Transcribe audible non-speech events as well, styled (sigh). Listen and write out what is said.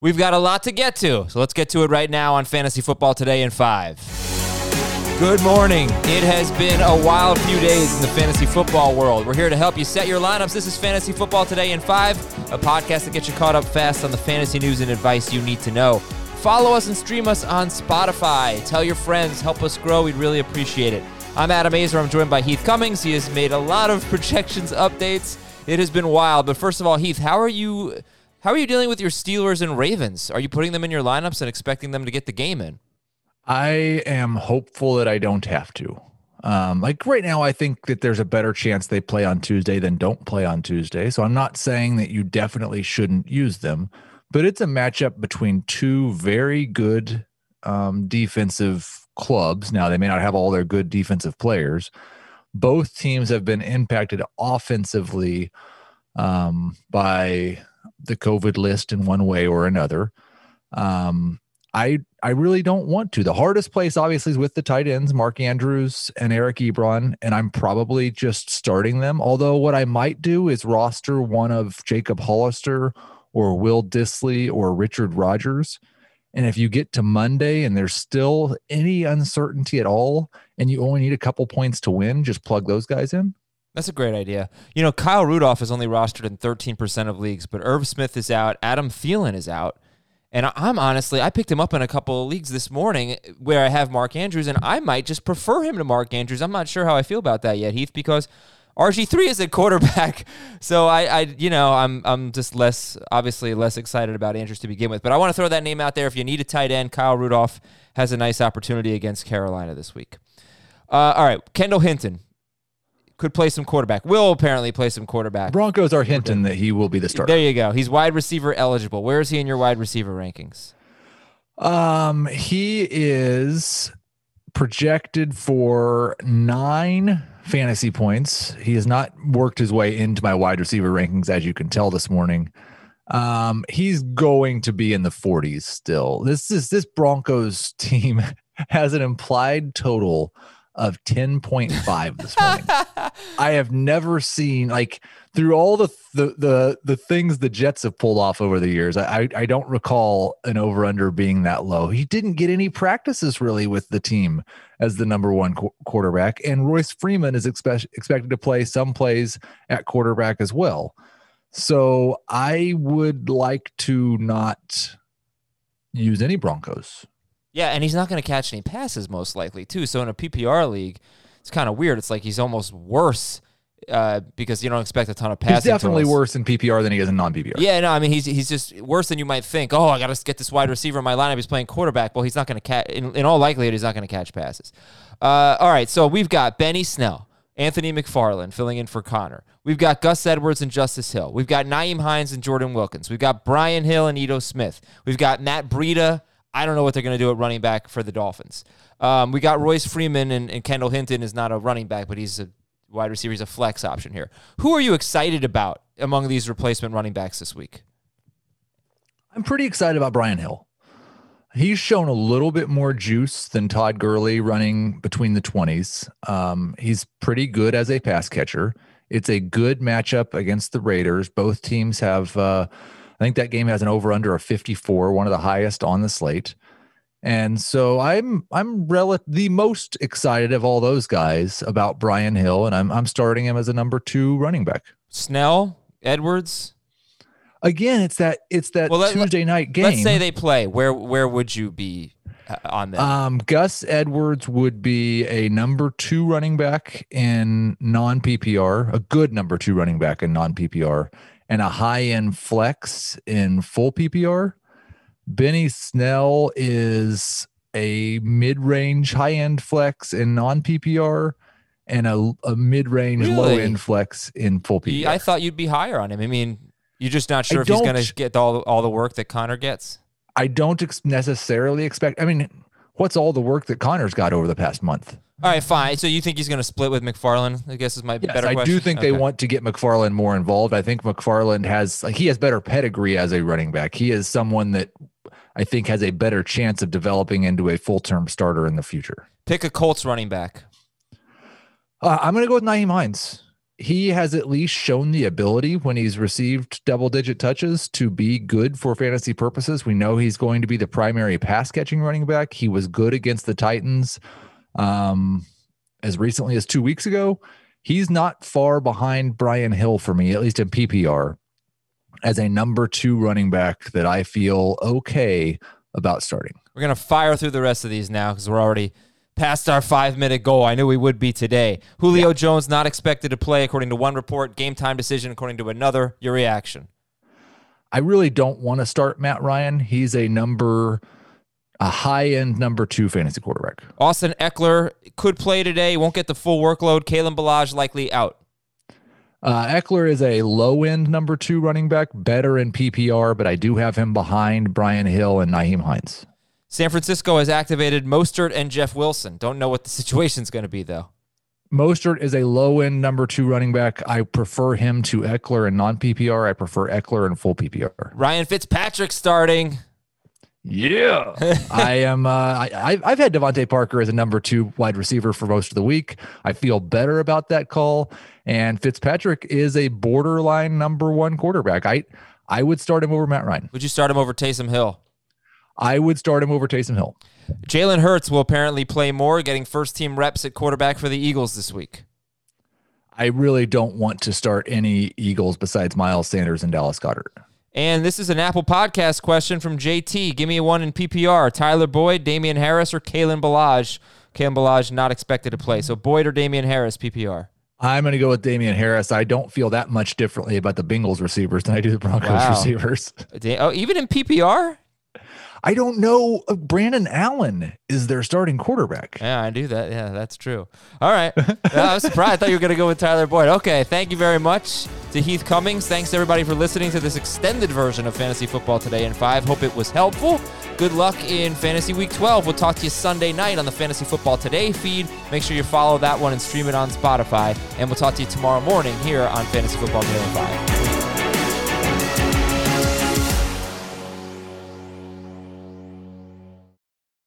We've got a lot to get to, so let's get to it right now on Fantasy Football Today in 5. Good morning. It has been a wild few days in the fantasy football world. We're here to help you set your lineups. This is Fantasy Football Today in 5, a podcast that gets you caught up fast on the fantasy news and advice you need to know. Follow us and stream us on Spotify. Tell your friends, help us grow. We'd really appreciate it. I'm Adam Aizer. I'm joined by Heath Cummings. He has made a lot of (laughs) projections updates. It has been wild. But first of all, Heath, how are you how are you dealing with your Steelers and Ravens? Are you putting them in your lineups and expecting them to get the game in? I am hopeful that I don't have to. Um, like right now, I think that there's a better chance they play on Tuesday than don't play on Tuesday. So I'm not saying that you definitely shouldn't use them, but it's a matchup between two very good um, defensive clubs. Now, they may not have all their good defensive players. Both teams have been impacted offensively um, by the COVID list in one way or another. Um, I I really don't want to. The hardest place, obviously, is with the tight ends, Mark Andrews and Eric Ebron, and I'm probably just starting them. Although what I might do is roster one of Jacob Hollister or Will Dissly or Richard Rodgers. And if you get to Monday and there's still any uncertainty at all, and you only need a couple points to win, just plug those guys in. That's a great idea. You know, Kyle Rudolph is only rostered in 13% of leagues, but Irv Smith is out. Adam Thielen is out. And I'm honestly, I picked him up in a couple of leagues this morning where I have Mark Andrews, and I might just prefer him to Mark Andrews. I'm not sure how I feel about that yet, Heath, because RG3 is a quarterback. (laughs) So I, I, you know, I'm, I'm just less, obviously less excited about Andrews to begin with. But I want to throw that name out there. If you need a tight end, Kyle Rudolph has a nice opportunity against Carolina this week. Uh, all right, Kendall Hinton, could play some quarterback. Will apparently play some quarterback. Broncos are hinting that he will be the starter. There you go. He's wide receiver eligible. Where is he in your wide receiver rankings? Um, he is projected for nine fantasy points. He has not worked his way into my wide receiver rankings, as you can tell this morning. Um, he's going to be in the 40s still. This is this Broncos (laughs) team has an implied total of 10.5 this morning. (laughs) I have never seen like through all the, the the the things the Jets have pulled off over the years. I I don't recall an over under being that low. He didn't get any practices really with the team as the number one qu- quarterback, and Royce Freeman is expect, expected to play some plays at quarterback as well. So I would like to not use any Broncos yeah, and he's not going to catch any passes most likely too. So in a PPR league, it's kind of weird. It's like he's almost worse uh, because you don't expect a ton of passes. He's definitely worse in PPR than he is in non PPR. Yeah, no, I mean he's he's just worse than you might think. Oh, I got to get this wide receiver in my lineup. He's playing quarterback. Well, he's not going to catch. In, in, all likelihood, he's not going to catch passes. Uh, all right, so we've got Benny Snell, Anthony McFarland filling in for Conner. We've got Gus Edwards and Justice Hill. We've got Nyheim Hines and Jordan Wilkins. We've got Brian Hill and Ito Smith. We've got Matt Breida I don't know what they're going to do at running back for the Dolphins. Um, we got Royce Freeman and, and, Kendall Hinton is not a running back, but he's a wide receiver. He's a flex option here. Who are you excited about among these replacement running backs this week? I'm pretty excited about Brian Hill. He's shown a little bit more juice than Todd Gurley running between the 20s. Um, he's pretty good as a pass catcher. It's a good matchup against the Raiders. Both teams have. Uh, I think that game has an over under of 54, one of the highest on the slate. And so I'm I'm rel- the most excited of all those guys about Brian Hill, and I'm I'm starting him as a number two running back. Snell, Edwards. Again, it's that it's that well, Tuesday let, night game. Let's say they play. Where where would you be uh, on that? Um, Gus Edwards would be a number two running back in non PPR, a good number two running back in non PPR, and a high end flex in full PPR. Benny Snell is a mid range high end flex in non PPR and a, a mid range really? low end flex in full PPR. I thought you'd be higher on him. I mean, you're just not sure I if he's going to get all, all the work that Conner gets. I don't necessarily expect. I mean, what's all the work that Conner's got over the past month? All right, fine. So you think he's going to split with McFarland? I guess is my yes, better I question. do think okay. they want to get McFarland more involved. I think McFarland has like he has better pedigree as a running back. He is someone that I think has a better chance of developing into a full term starter in the future. Pick a Colts running back. Uh, I'm going to go with Nyheim Hines. He has at least shown the ability when he's received double digit touches to be good for fantasy purposes. We know he's going to be the primary pass catching running back. He was good against the Titans um, as recently as two weeks ago. He's not far behind Brian Hill for me, at least in PPR, as a number two running back that I feel okay about starting. We're going to fire through the rest of these now because we're already past our five minute goal. I knew we would be today. Julio yeah. Jones not expected to play, according to one report. Game time decision, according to another. Your reaction? I really don't want to start Matt Ryan. He's a number, a high end number two fantasy quarterback. Austin Ekeler could play today. Won't get the full workload. Kalen Ballage likely out. Uh, Ekeler is a low end number two running back, better in PPR, but I do have him behind Brian Hill and Nyheim Hines. San Francisco has activated Mostert and Jeff Wilson. Don't know what the (laughs) situation's going to be, though. Mostert is a low end number two running back. I prefer him to Ekeler in non PPR. I prefer Ekeler in full PPR. Ryan Fitzpatrick starting. Yeah, (laughs) I am. Uh, I, I've had DeVante Parker as a number two wide receiver for most of the week. I feel better about that call. And Fitzpatrick is a borderline number one quarterback. I I would start him over Matt Ryan. Would you start him over Taysom Hill? I would start him over Taysom Hill. Jalen Hurts will apparently play more, getting first team reps at quarterback for the Eagles this week. I really don't want to start any Eagles besides Miles Sanders and Dallas Goedert. And this is an Apple Podcast question from JT. Give me one in PPR: Tyler Boyd, Damien Harris, or Kalen Ballage. Kalen Ballage not expected to play, so Boyd or Damien Harris PPR. I'm going to go with Damien Harris. I don't feel that much differently about the Bengals receivers than I do the Broncos wow. receivers. Oh, even in PPR? I don't know. Uh, Brandon Allen is their starting quarterback. Yeah, I do that. Yeah, that's true. All right. I was surprised. I thought you were going to go with Tyler Boyd. Okay. Thank you very much to Heath Cummings. Thanks everybody for listening to this extended version of Fantasy Football Today in 5. Hope it was helpful. Good luck in Fantasy Week 12. We'll talk to you Sunday night on the Fantasy Football Today feed. Make sure you follow that one and stream it on Spotify. And we'll talk to you tomorrow morning here on Fantasy Football Today in 5.